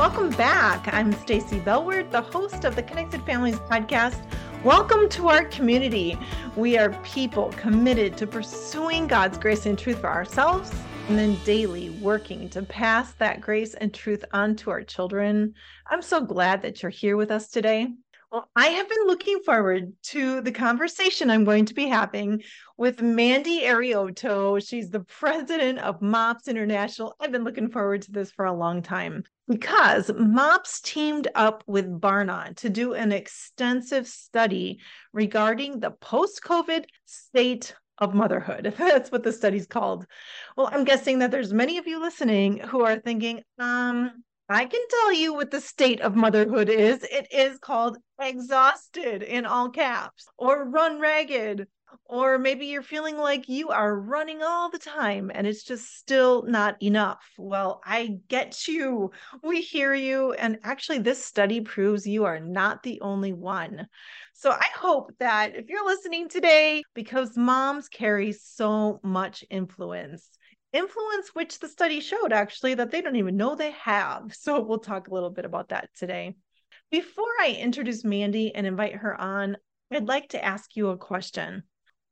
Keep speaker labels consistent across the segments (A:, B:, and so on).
A: welcome back. I'm Stacy Bellward, the host of the Connected Families podcast. Welcome to our community. We are people committed to pursuing God's grace and truth for ourselves and then daily working to pass that grace and truth on to our children. I'm so glad that you're here with us today. Well, I have been looking forward to the conversation I'm going to be having with Mandy Arioto. She's the president of MOPS International. I've been looking forward to this for a long time because MOPS teamed up with Barna to do an extensive study regarding the post COVID state of motherhood. That's what the study's called. Well, I'm guessing that there's many of you listening who are thinking, um, I can tell you what the state of motherhood is. It is called exhausted in all caps, or run ragged, or maybe you're feeling like you are running all the time and it's just still not enough. Well, I get you. We hear you. And actually, this study proves you are not the only one. So I hope that if you're listening today, because moms carry so much influence, influence which the study showed actually that they don't even know they have. So we'll talk a little bit about that today. Before I introduce Mandy and invite her on, I'd like to ask you a question.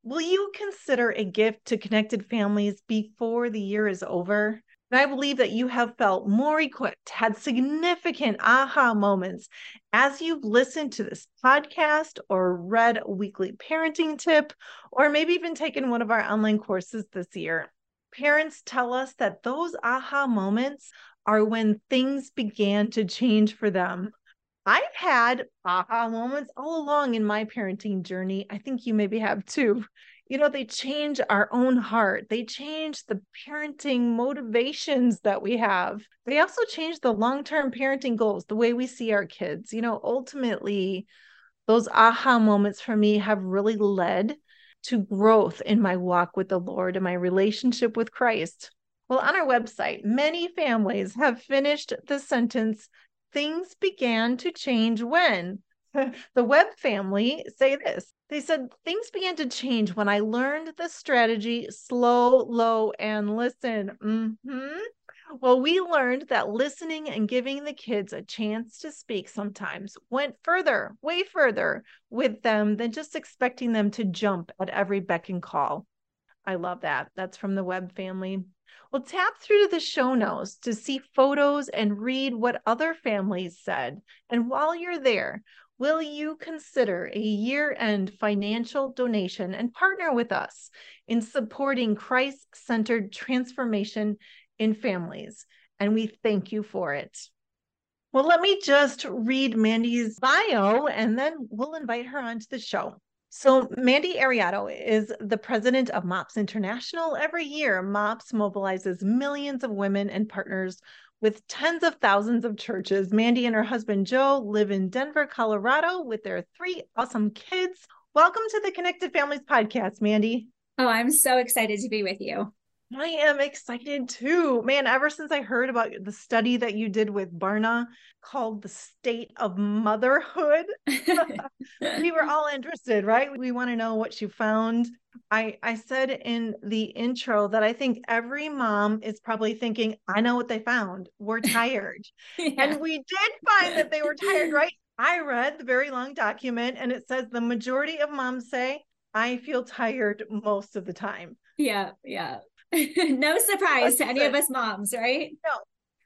A: Will you consider a gift to connected families before the year is over? And I believe that you have felt more equipped, had significant aha moments as you've listened to this podcast or read a weekly parenting tip, or maybe even taken one of our online courses this year parents tell us that those aha moments are when things began to change for them. I've had aha moments all along in my parenting journey. I think you maybe have too. You know, they change our own heart. They change the parenting motivations that we have. They also change the long term parenting goals, the way we see our kids. You know, ultimately, those aha moments for me have really led to growth in my walk with the Lord and my relationship with Christ? Well, on our website, many families have finished the sentence things began to change when. the Webb family say this. They said things began to change when I learned the strategy slow, low, and listen. Mm-hmm. Well, we learned that listening and giving the kids a chance to speak sometimes went further, way further with them than just expecting them to jump at every beck and call. I love that. That's from the Webb family. Well, tap through to the show notes to see photos and read what other families said. And while you're there, will you consider a year end financial donation and partner with us in supporting Christ centered transformation in families. And we thank you for it. Well, let me just read Mandy's bio and then we'll invite her onto the show. So, Mandy Arioto is the president of MOPS International. Every year, MOPS mobilizes millions of women and partners with tens of thousands of churches. Mandy and her husband Joe live in Denver, Colorado with their three awesome kids. Welcome to the Connected Families podcast, Mandy.
B: Oh, I'm so excited to be with you.
A: I am excited too. Man, ever since I heard about the study that you did with Barna called The State of Motherhood, we were all interested, right? We want to know what you found. I I said in the intro that I think every mom is probably thinking, I know what they found. We're tired. yeah. And we did find that they were tired, right? I read the very long document and it says the majority of moms say, I feel tired most of the time.
B: Yeah, yeah. no surprise to any of us moms, right?
A: No,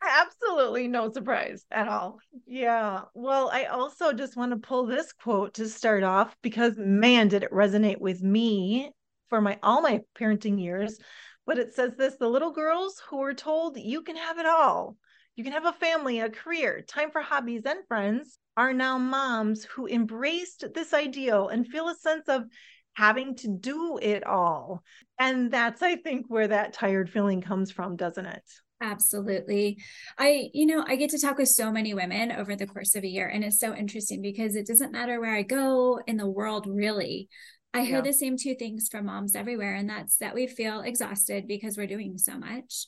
A: absolutely no surprise at all. Yeah. Well, I also just want to pull this quote to start off because man, did it resonate with me for my all my parenting years. But it says this the little girls who were told you can have it all. You can have a family, a career, time for hobbies and friends are now moms who embraced this ideal and feel a sense of having to do it all. And that's, I think, where that tired feeling comes from, doesn't it?
B: Absolutely. I, you know, I get to talk with so many women over the course of a year, and it's so interesting because it doesn't matter where I go in the world, really. I hear yeah. the same two things from moms everywhere, and that's that we feel exhausted because we're doing so much.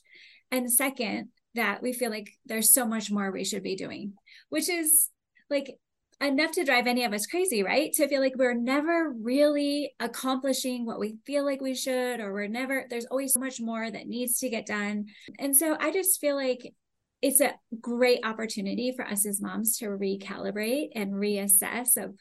B: And second, that we feel like there's so much more we should be doing, which is like enough to drive any of us crazy, right? To feel like we're never really accomplishing what we feel like we should, or we're never, there's always so much more that needs to get done. And so I just feel like it's a great opportunity for us as moms to recalibrate and reassess of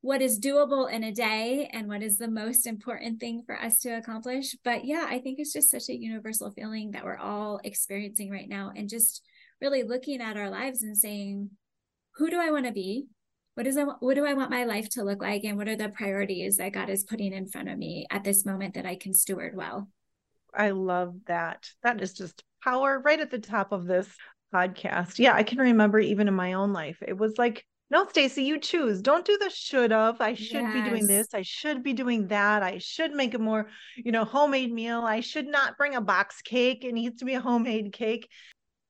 B: what is doable in a day and what is the most important thing for us to accomplish. But yeah, I think it's just such a universal feeling that we're all experiencing right now and just really looking at our lives and saying, who do I want to be? What is I what do I want my life to look like and what are the priorities that God is putting in front of me at this moment that I can steward well?
A: I love that. That is just power right at the top of this podcast. Yeah, I can remember even in my own life. It was like no, Stacy, you choose. Don't do the should of. I should yes. be doing this. I should be doing that. I should make a more, you know, homemade meal. I should not bring a box cake. It needs to be a homemade cake.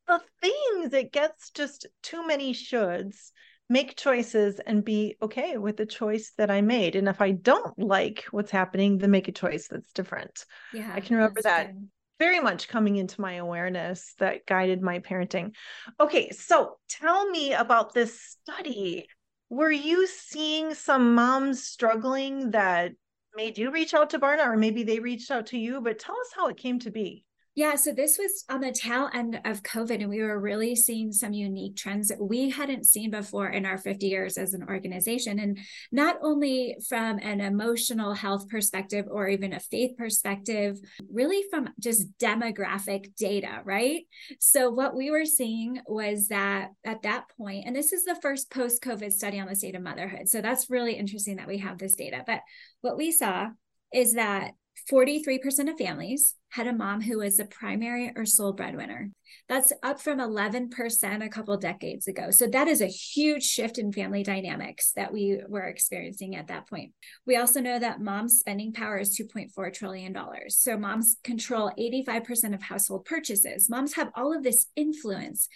A: The things it gets just too many shoulds. Make choices and be okay with the choice that I made. And if I don't like what's happening, then make a choice that's different. Yeah. I can remember that good very much coming into my awareness that guided my parenting. Okay, so tell me about this study. Were you seeing some moms struggling that made you reach out to Barna, or maybe they reached out to you? But tell us how it came to be.
B: Yeah, so this was on the tail end of COVID, and we were really seeing some unique trends that we hadn't seen before in our 50 years as an organization. And not only from an emotional health perspective or even a faith perspective, really from just demographic data, right? So, what we were seeing was that at that point, and this is the first post COVID study on the state of motherhood. So, that's really interesting that we have this data. But what we saw is that 43% of families had a mom who was the primary or sole breadwinner. That's up from 11% a couple decades ago. So that is a huge shift in family dynamics that we were experiencing at that point. We also know that mom's spending power is $2.4 trillion. So moms control 85% of household purchases. Moms have all of this influence.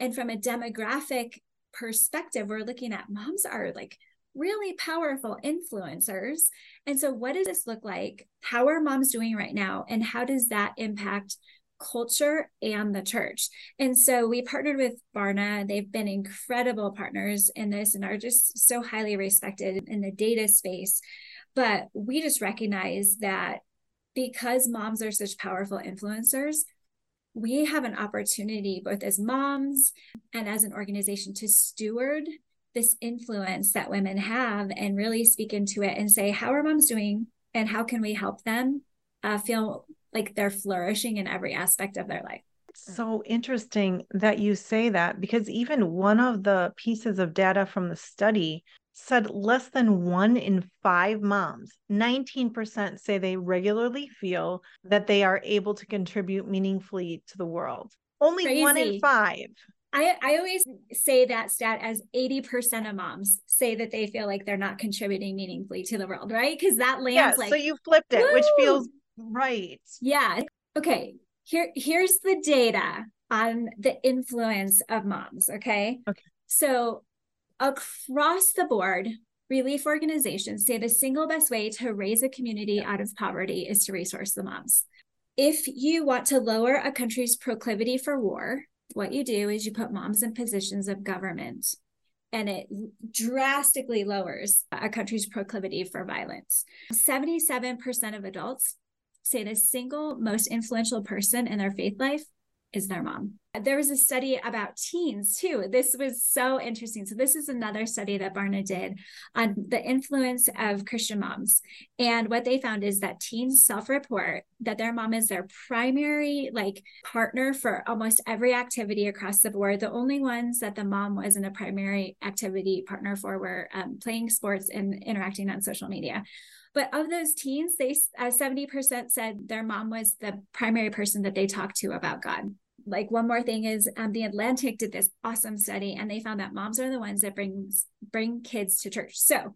B: And from a demographic perspective, we're looking at moms are like really powerful influencers. And so, what does this look like? How are moms doing right now? And how does that impact? culture and the church. And so we partnered with Barna. They've been incredible partners in this and are just so highly respected in the data space. But we just recognize that because moms are such powerful influencers, we have an opportunity both as moms and as an organization to steward this influence that women have and really speak into it and say, how are moms doing and how can we help them uh, feel like they're flourishing in every aspect of their life?
A: So interesting that you say that because even one of the pieces of data from the study said less than one in five moms, 19% say they regularly feel that they are able to contribute meaningfully to the world. Only Crazy. one in five.
B: I, I always say that stat as 80% of moms say that they feel like they're not contributing meaningfully to the world, right? Because that lands yeah, like
A: so you flipped it, woo! which feels right.
B: Yeah. Okay. Here, here's the data on the influence of moms. Okay.
A: Okay.
B: So across the board, relief organizations say the single best way to raise a community out of poverty is to resource the moms. If you want to lower a country's proclivity for war, what you do is you put moms in positions of government and it drastically lowers a country's proclivity for violence. 77% of adults say the single most influential person in their faith life is their mom. There was a study about teens too. This was so interesting. So, this is another study that Barna did on the influence of Christian moms. And what they found is that teens self report that their mom is their primary like partner for almost every activity across the board. The only ones that the mom wasn't a primary activity partner for were um, playing sports and interacting on social media. But of those teens, they uh, 70% said their mom was the primary person that they talked to about God like one more thing is um, the Atlantic did this awesome study and they found that moms are the ones that brings bring kids to church. So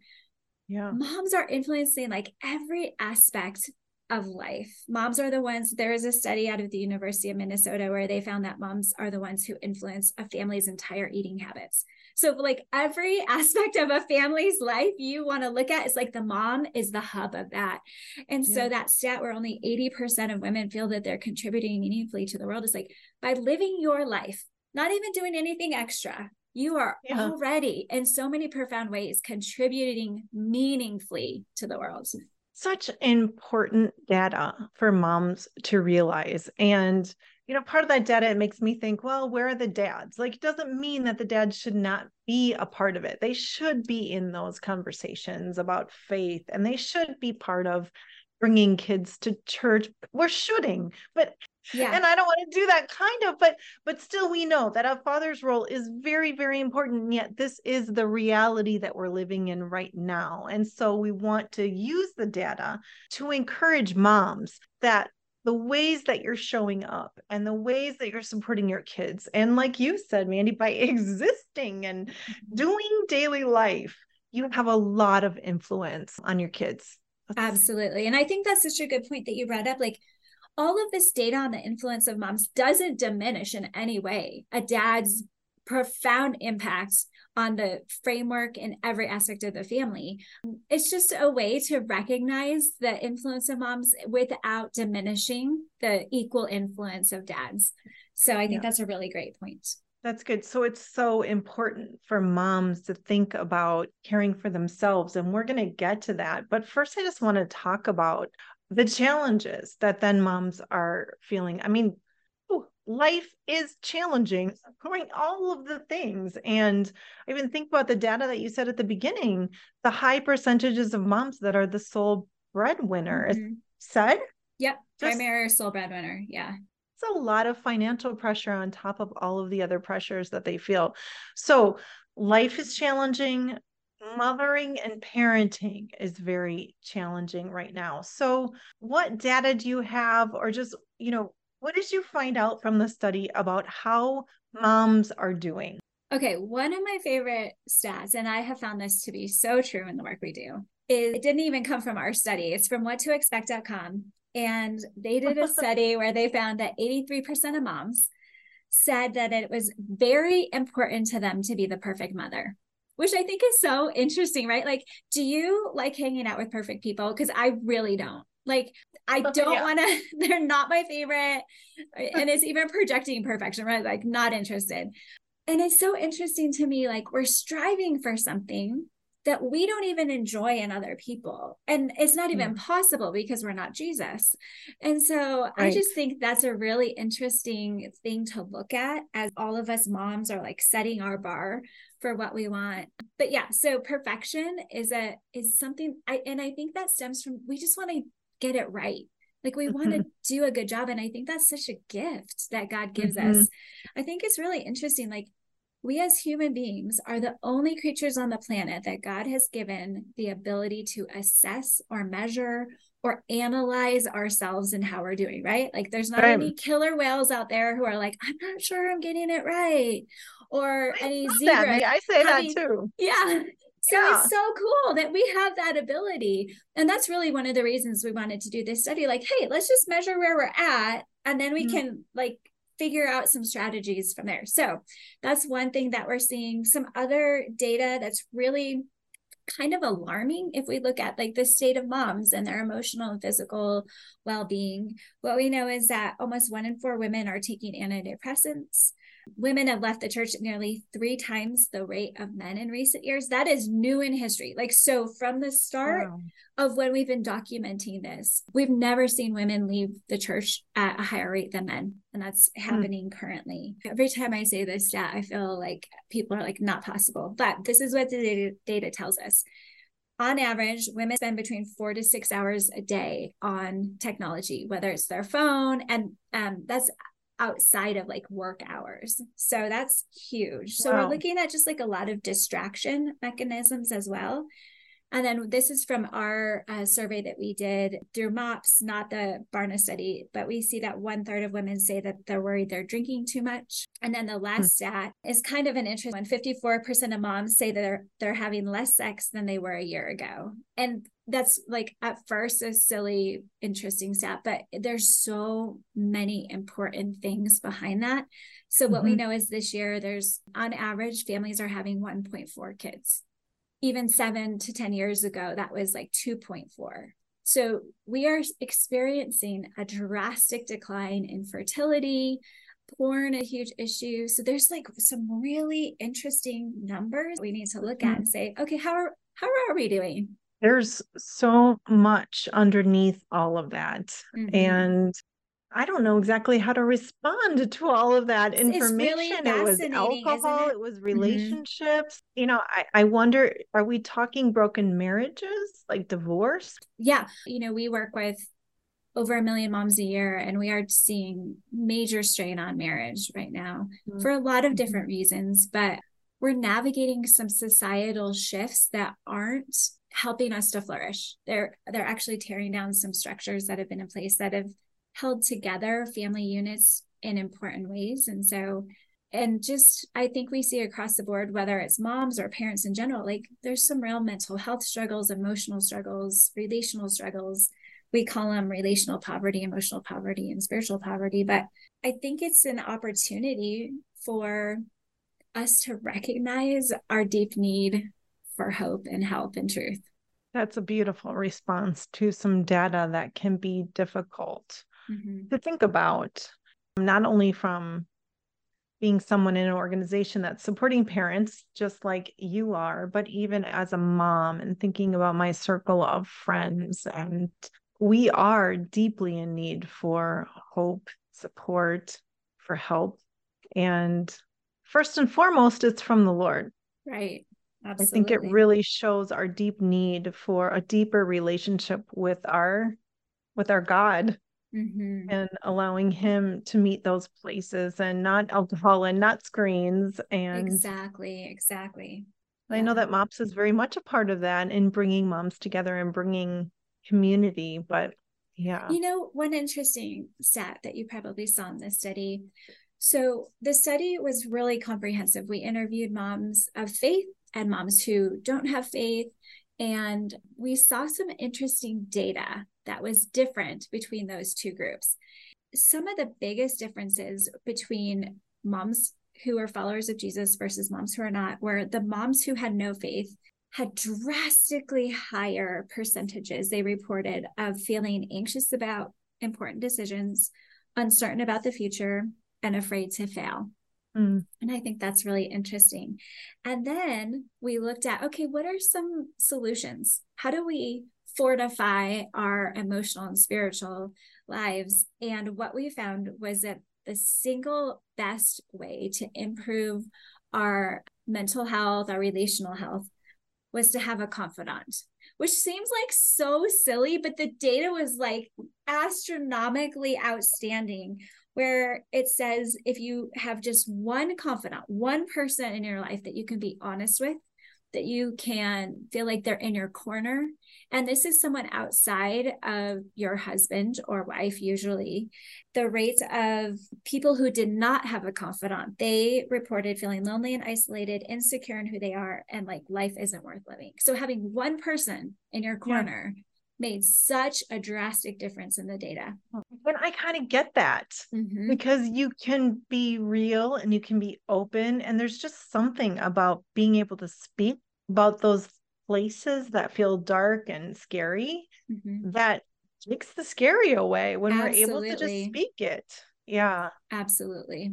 A: yeah,
B: moms are influencing like every aspect of life. Moms are the ones, there is a study out of the University of Minnesota where they found that moms are the ones who influence a family's entire eating habits. So, like every aspect of a family's life you want to look at is like the mom is the hub of that. And yeah. so, that stat where only 80% of women feel that they're contributing meaningfully to the world is like by living your life, not even doing anything extra, you are yeah. already in so many profound ways contributing meaningfully to the world
A: such important data for moms to realize. And you know, part of that data, it makes me think, well, where are the dads? Like, it doesn't mean that the dads should not be a part of it. They should be in those conversations about faith and they should be part of bringing kids to church. We're shooting, but yeah and i don't want to do that kind of but but still we know that a father's role is very very important and yet this is the reality that we're living in right now and so we want to use the data to encourage moms that the ways that you're showing up and the ways that you're supporting your kids. And like you said, Mandy, by existing and mm-hmm. doing daily life, you have a lot of influence on your kids.
B: That's- Absolutely. And I think that's such a good point that you brought up. Like, all of this data on the influence of moms doesn't diminish in any way a dad's profound impact on the framework and every aspect of the family. It's just a way to recognize the influence of moms without diminishing the equal influence of dads. So I think yeah. that's a really great point.
A: That's good. So it's so important for moms to think about caring for themselves. And we're going to get to that. But first, I just want to talk about the challenges that then moms are feeling. I mean, life is challenging, going all of the things. And I even think about the data that you said at the beginning, the high percentages of moms that are the sole breadwinner. Mm-hmm. Said?
B: Yep. Just, primary sole breadwinner. Yeah.
A: It's a lot of financial pressure on top of all of the other pressures that they feel. So life is challenging. Mothering and parenting is very challenging right now. So, what data do you have, or just, you know, what did you find out from the study about how moms are doing?
B: Okay, one of my favorite stats, and I have found this to be so true in the work we do, is it didn't even come from our study. It's from whattoexpect.com. And they did a study where they found that 83% of moms said that it was very important to them to be the perfect mother which I think is so interesting, right? Like, do you like hanging out with perfect people? Because I really don't. Like, I oh, don't yeah. want to, they're not my favorite. and it's even projecting perfection, right? Like, not interested. And it's so interesting to me, like, we're striving for something that we don't even enjoy in other people. And it's not mm. even yeah. possible because we're not Jesus. And so right. I just think that's a really interesting thing to look at as all of us moms are like setting our bar for what we want. But yeah, so perfection is a is something I and I think that stems from we just want to get it right. Like we want to mm-hmm. do a good job. And I think that's such a gift that God gives mm-hmm. us. I think it's really interesting. Like we as human beings are the only creatures on the planet that God has given the ability to assess or measure or analyze ourselves and how we're doing, right? Like there's not right. any killer whales out there who are like, I'm not sure I'm getting it right. Or I any zebra.
A: I say having, that too.
B: Yeah. So yeah. it's so cool that we have that ability. And that's really one of the reasons we wanted to do this study. Like, hey, let's just measure where we're at. And then we mm-hmm. can like figure out some strategies from there. So that's one thing that we're seeing. Some other data that's really kind of alarming if we look at like the state of moms and their emotional and physical well-being what we know is that almost one in four women are taking antidepressants women have left the church at nearly three times the rate of men in recent years. That is new in history. Like, so from the start wow. of when we've been documenting this, we've never seen women leave the church at a higher rate than men. And that's hmm. happening currently. Every time I say this stat, I feel like people are like, not possible. But this is what the data, data tells us on average, women spend between four to six hours a day on technology, whether it's their phone, and um, that's outside of like work hours. So that's huge. So wow. we're looking at just like a lot of distraction mechanisms as well. And then this is from our uh, survey that we did through MOPS, not the Barna study, but we see that one third of women say that they're worried they're drinking too much. And then the last hmm. stat is kind of an interesting one. 54% of moms say that they're, they're having less sex than they were a year ago. And that's like at first a silly, interesting stat, but there's so many important things behind that. So what mm-hmm. we know is this year there's on average families are having 1.4 kids even seven to 10 years ago, that was like 2.4. So we are experiencing a drastic decline in fertility, porn, a huge issue. So there's like some really interesting numbers we need to look at and say, okay, how are how are we doing?
A: There's so much underneath all of that. Mm-hmm. And I don't know exactly how to respond to all of that information. Really it was alcohol, it? it? was mm-hmm. relationships. Mm-hmm. You know, I, I wonder, are we talking broken marriages, like divorce?
B: Yeah. You know, we work with over a million moms a year, and we are seeing major strain on marriage right now mm-hmm. for a lot of different mm-hmm. reasons. But we're navigating some societal shifts that aren't helping us to flourish. They're they're actually tearing down some structures that have been in place that have held together family units in important ways. And so, and just I think we see across the board, whether it's moms or parents in general, like there's some real mental health struggles, emotional struggles, relational struggles. We call them relational poverty, emotional poverty, and spiritual poverty. But I think it's an opportunity for us to recognize our deep need for hope and help and truth.
A: That's a beautiful response to some data that can be difficult mm-hmm. to think about, not only from being someone in an organization that's supporting parents just like you are, but even as a mom and thinking about my circle of friends. And we are deeply in need for hope, support, for help. And first and foremost, it's from the Lord.
B: Right.
A: Absolutely. I think it really shows our deep need for a deeper relationship with our with our God mm-hmm. and allowing him to meet those places and not alcohol and not screens and
B: exactly exactly
A: i yeah. know that mops is very much a part of that in bringing moms together and bringing community but yeah
B: you know one interesting stat that you probably saw in this study so the study was really comprehensive we interviewed moms of faith and moms who don't have faith and we saw some interesting data that was different between those two groups. Some of the biggest differences between moms who are followers of Jesus versus moms who are not were the moms who had no faith had drastically higher percentages they reported of feeling anxious about important decisions, uncertain about the future, and afraid to fail. Mm. And I think that's really interesting. And then we looked at okay, what are some solutions? How do we fortify our emotional and spiritual lives? And what we found was that the single best way to improve our mental health, our relational health, was to have a confidant, which seems like so silly, but the data was like astronomically outstanding where it says if you have just one confidant, one person in your life that you can be honest with, that you can feel like they're in your corner. And this is someone outside of your husband or wife, usually. The rates of people who did not have a confidant, they reported feeling lonely and isolated, insecure in who they are, and like life isn't worth living. So having one person in your corner yeah made such a drastic difference in the data.
A: And I kind of get that mm-hmm. because you can be real and you can be open. And there's just something about being able to speak about those places that feel dark and scary mm-hmm. that takes the scary away when Absolutely. we're able to just speak it. Yeah.
B: Absolutely.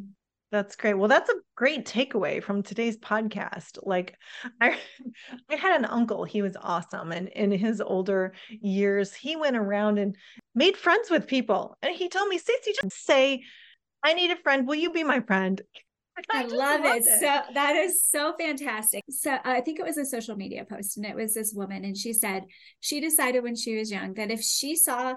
A: That's great. Well, that's a great takeaway from today's podcast. Like I I had an uncle, he was awesome and in his older years, he went around and made friends with people. And he told me, "Stacy, just say I need a friend. Will you be my friend?"
B: I, I love it. it. So that is so fantastic. So I think it was a social media post and it was this woman and she said she decided when she was young that if she saw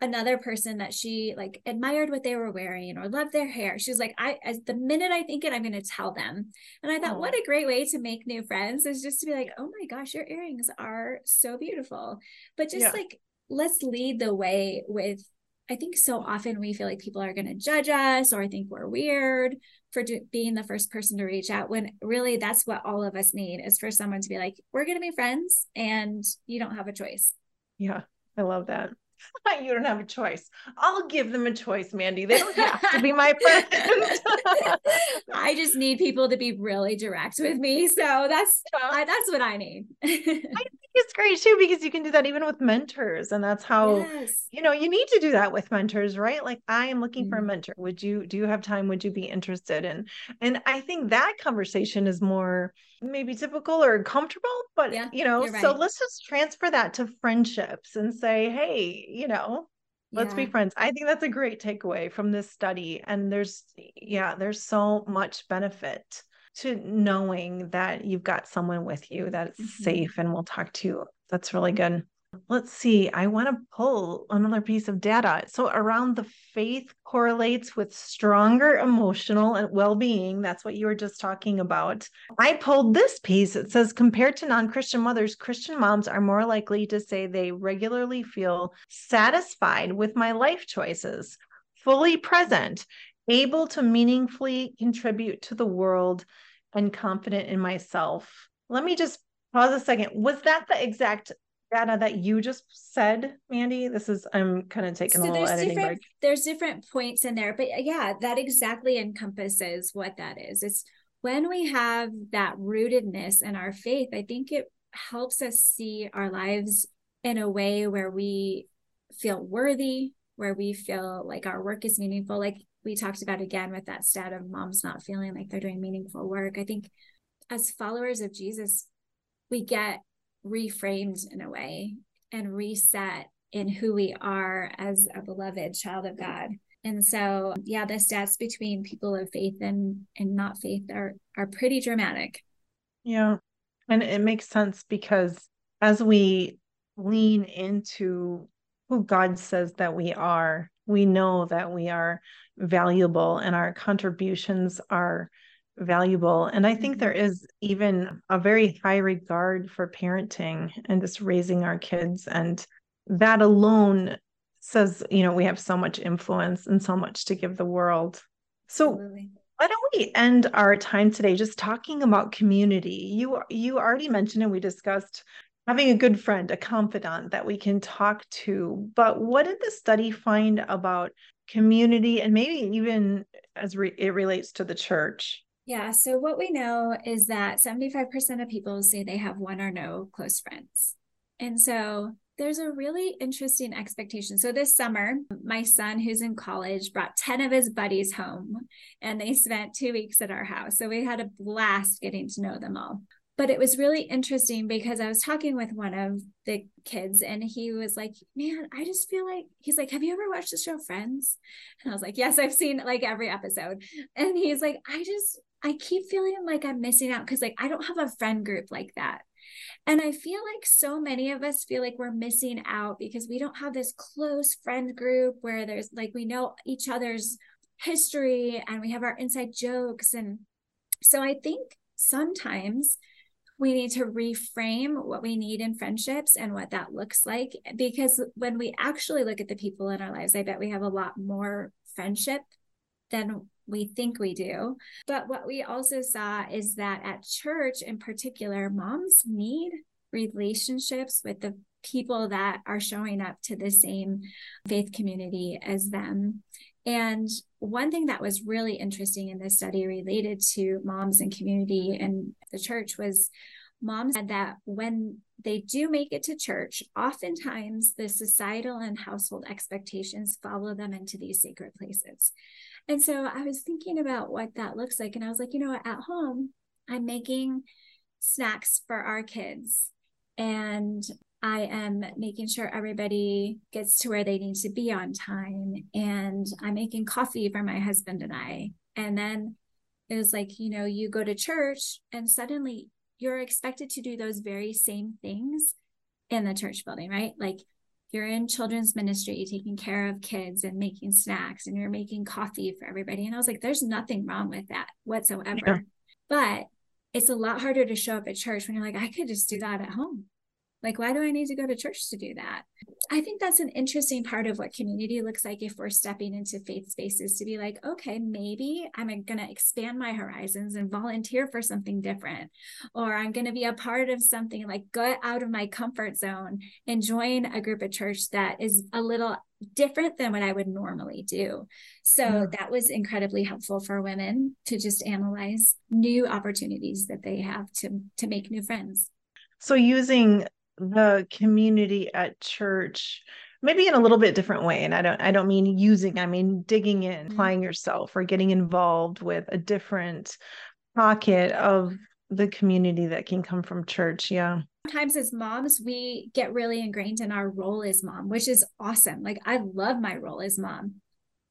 B: another person that she like admired what they were wearing or loved their hair. She was like, I as the minute I think it, I'm gonna tell them. And I thought, oh. what a great way to make new friends is just to be like, oh my gosh, your earrings are so beautiful. But just yeah. like let's lead the way with I think so often we feel like people are going to judge us or think we're weird for do, being the first person to reach out when really that's what all of us need is for someone to be like, we're going to be friends and you don't have a choice.
A: Yeah, I love that. you don't have a choice. I'll give them a choice, Mandy. They don't have to be my friend.
B: I just need people to be really direct with me. So that's yeah. I, that's what I need. I
A: it's great too because you can do that even with mentors, and that's how yes. you know you need to do that with mentors, right? Like I am looking mm-hmm. for a mm-hmm. mentor. Would you do you have time? Would you be interested? And and I think that conversation is more maybe typical or comfortable, but yeah, you know, right. so let's just transfer that to friendships and say, hey, you know, let's be friends i think that's a great takeaway from this study and there's yeah there's so much benefit to knowing that you've got someone with you that's mm-hmm. safe and will talk to you that's really good Let's see. I want to pull another piece of data. So, around the faith correlates with stronger emotional and well being. That's what you were just talking about. I pulled this piece. It says, compared to non Christian mothers, Christian moms are more likely to say they regularly feel satisfied with my life choices, fully present, able to meaningfully contribute to the world, and confident in myself. Let me just pause a second. Was that the exact data that you just said, Mandy? This is I'm kind of taking so a little editing
B: break. There's different points in there, but yeah, that exactly encompasses what that is. It's when we have that rootedness in our faith, I think it helps us see our lives in a way where we feel worthy, where we feel like our work is meaningful. Like we talked about again with that stat of moms not feeling like they're doing meaningful work. I think as followers of Jesus, we get reframed in a way and reset in who we are as a beloved child of God. And so, yeah, the stats between people of faith and and not faith are are pretty dramatic.
A: Yeah. And it makes sense because as we lean into who God says that we are, we know that we are valuable and our contributions are valuable. And I think there mm-hmm. even a very high regard for parenting and just raising our kids. And that alone says, you know, we have so much influence and so much to give the world. So Absolutely. why don't we end our time today just talking about community? You you already mentioned and we discussed having a good friend, a confidant that we can talk to. But what did the study find about community and maybe even as re- it relates to the church?
B: Yeah. So, what we know is that 75% of people say they have one or no close friends. And so, there's a really interesting expectation. So, this summer, my son, who's in college, brought 10 of his buddies home and they spent two weeks at our house. So, we had a blast getting to know them all but it was really interesting because I was talking with one of the kids and he was like, Man, I just feel like he's like, Have you ever watched the show Friends? And I was like, Yes, I've seen like every episode. And he's like, I just, I keep feeling like I'm missing out because like I don't have a friend group like that. And I feel like so many of us feel like we're missing out because we don't have this close friend group where there's like we know each other's history and we have our inside jokes. And so I think sometimes we need to reframe what we need in friendships and what that looks like. Because when we actually look at the people in our lives, I bet we have a lot more friendship than we think we do. But what we also saw is that at church in particular, moms need relationships with the people that are showing up to the same faith community as them. And one thing that was really interesting in this study related to moms and community and the church was moms said that when they do make it to church, oftentimes the societal and household expectations follow them into these sacred places. And so I was thinking about what that looks like. And I was like, you know, at home, I'm making snacks for our kids. And I am making sure everybody gets to where they need to be on time. And I'm making coffee for my husband and I. And then it was like, you know, you go to church and suddenly you're expected to do those very same things in the church building, right? Like you're in children's ministry, taking care of kids and making snacks, and you're making coffee for everybody. And I was like, there's nothing wrong with that whatsoever. Yeah. But it's a lot harder to show up at church when you're like, I could just do that at home. Like, why do I need to go to church to do that? I think that's an interesting part of what community looks like if we're stepping into faith spaces to be like, okay, maybe I'm going to expand my horizons and volunteer for something different. Or I'm going to be a part of something like go out of my comfort zone and join a group of church that is a little different than what I would normally do. So that was incredibly helpful for women to just analyze new opportunities that they have to to make new friends.
A: So using the community at church maybe in a little bit different way and i don't i don't mean using i mean digging in mm-hmm. applying yourself or getting involved with a different pocket of the community that can come from church. Yeah.
B: Sometimes as moms, we get really ingrained in our role as mom, which is awesome. Like I love my role as mom.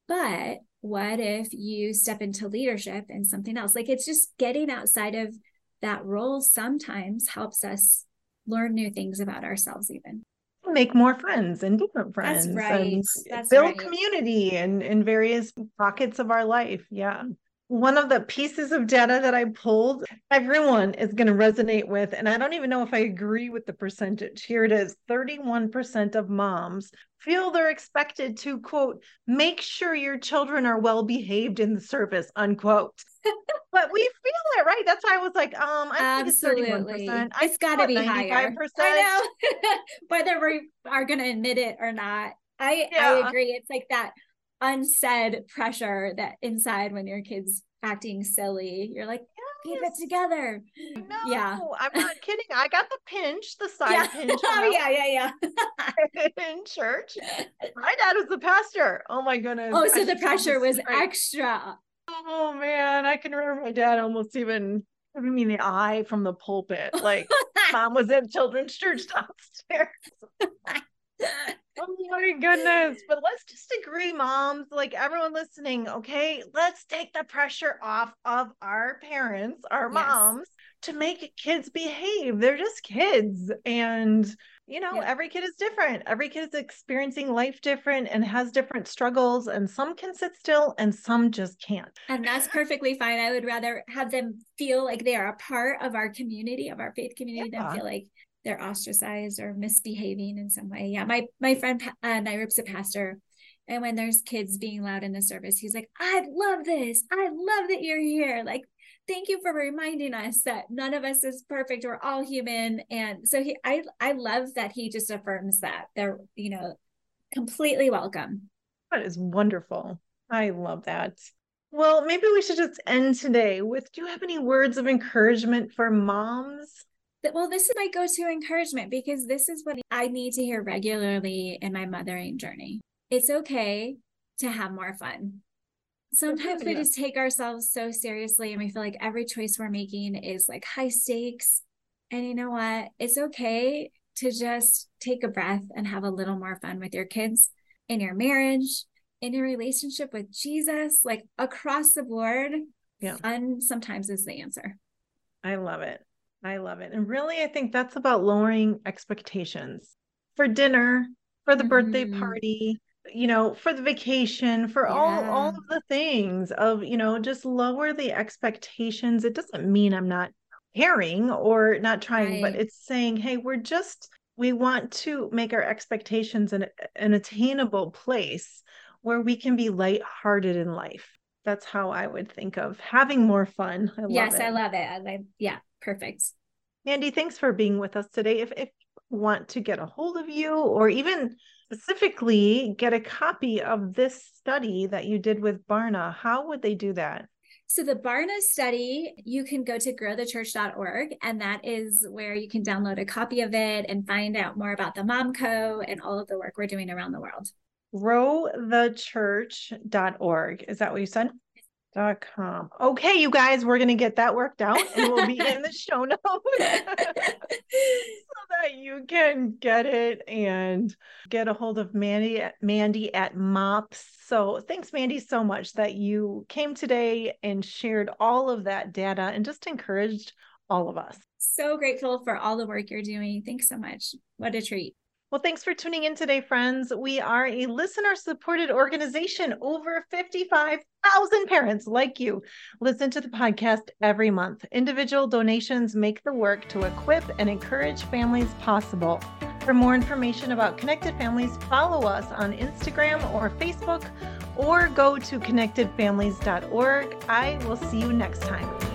B: But what if you step into leadership and something else? Like it's just getting outside of that role sometimes helps us learn new things about ourselves even
A: make more friends and different friends
B: That's right. That's
A: build
B: right.
A: community and in various pockets of our life yeah one of the pieces of data that I pulled, everyone is going to resonate with. And I don't even know if I agree with the percentage. Here it is 31% of moms feel they're expected to, quote, make sure your children are well behaved in the service, unquote. but we feel it, right? That's why I was like, um, I
B: Absolutely.
A: think it's 31%.
B: It's got to be higher. I know. Whether we are going to admit it or not. I, yeah. I agree. It's like that unsaid pressure that inside when your kid's acting silly, you're like, keep it together.
A: No, yeah. I'm not kidding. I got the pinch, the side
B: yeah.
A: pinch.
B: oh, yeah, yeah,
A: yeah. in church. My dad was the pastor. Oh my goodness.
B: Oh, so I the pressure was extra.
A: Oh man, I can remember my dad almost even giving me the eye from the pulpit. Like mom was in children's church downstairs. Oh, oh my goodness. But let's just agree, moms, like everyone listening, okay? Let's take the pressure off of our parents, our yes. moms, to make kids behave. They're just kids. And, you know, yeah. every kid is different. Every kid is experiencing life different and has different struggles. And some can sit still and some just can't.
B: And that's perfectly fine. I would rather have them feel like they are a part of our community, of our faith community, yeah. than feel like they're ostracized or misbehaving in some way. Yeah, my my friend uh, Nairup's a pastor, and when there's kids being loud in the service, he's like, "I love this. I love that you're here. Like, thank you for reminding us that none of us is perfect. We're all human." And so he, I, I love that he just affirms that they're, you know, completely welcome.
A: That is wonderful. I love that. Well, maybe we should just end today with do you have any words of encouragement for moms?
B: well, this is my go to encouragement because this is what I need to hear regularly in my mothering journey. It's okay to have more fun. Sometimes we just take ourselves so seriously and we feel like every choice we're making is like high stakes. And you know what? It's okay to just take a breath and have a little more fun with your kids in your marriage, in your relationship with Jesus, like across the board. Yeah. Fun sometimes is the answer.
A: I love it. I love it. And really, I think that's about lowering expectations for dinner, for the mm-hmm. birthday party, you know, for the vacation, for yeah. all all of the things of, you know, just lower the expectations. It doesn't mean I'm not caring or not trying, right. but it's saying, hey, we're just we want to make our expectations an, an attainable place where we can be lighthearted in life. That's how I would think of having more fun.
B: I yes, I love it. I, yeah, Perfect.
A: Mandy, thanks for being with us today. If, if want to get a hold of you or even specifically get a copy of this study that you did with Barna, how would they do that?
B: So the Barna study, you can go to growthechurch.org and that is where you can download a copy of it and find out more about the Momco and all of the work we're doing around the world.
A: Growthechurch.org. Is that what you said? Dot com. Okay, you guys, we're gonna get that worked out and we'll be in the show notes so that you can get it and get a hold of Mandy at Mandy at MOPS. So thanks, Mandy, so much that you came today and shared all of that data and just encouraged all of us.
B: So grateful for all the work you're doing. Thanks so much. What a treat.
A: Well, thanks for tuning in today, friends. We are a listener supported organization. Over 55,000 parents like you listen to the podcast every month. Individual donations make the work to equip and encourage families possible. For more information about Connected Families, follow us on Instagram or Facebook or go to connectedfamilies.org. I will see you next time.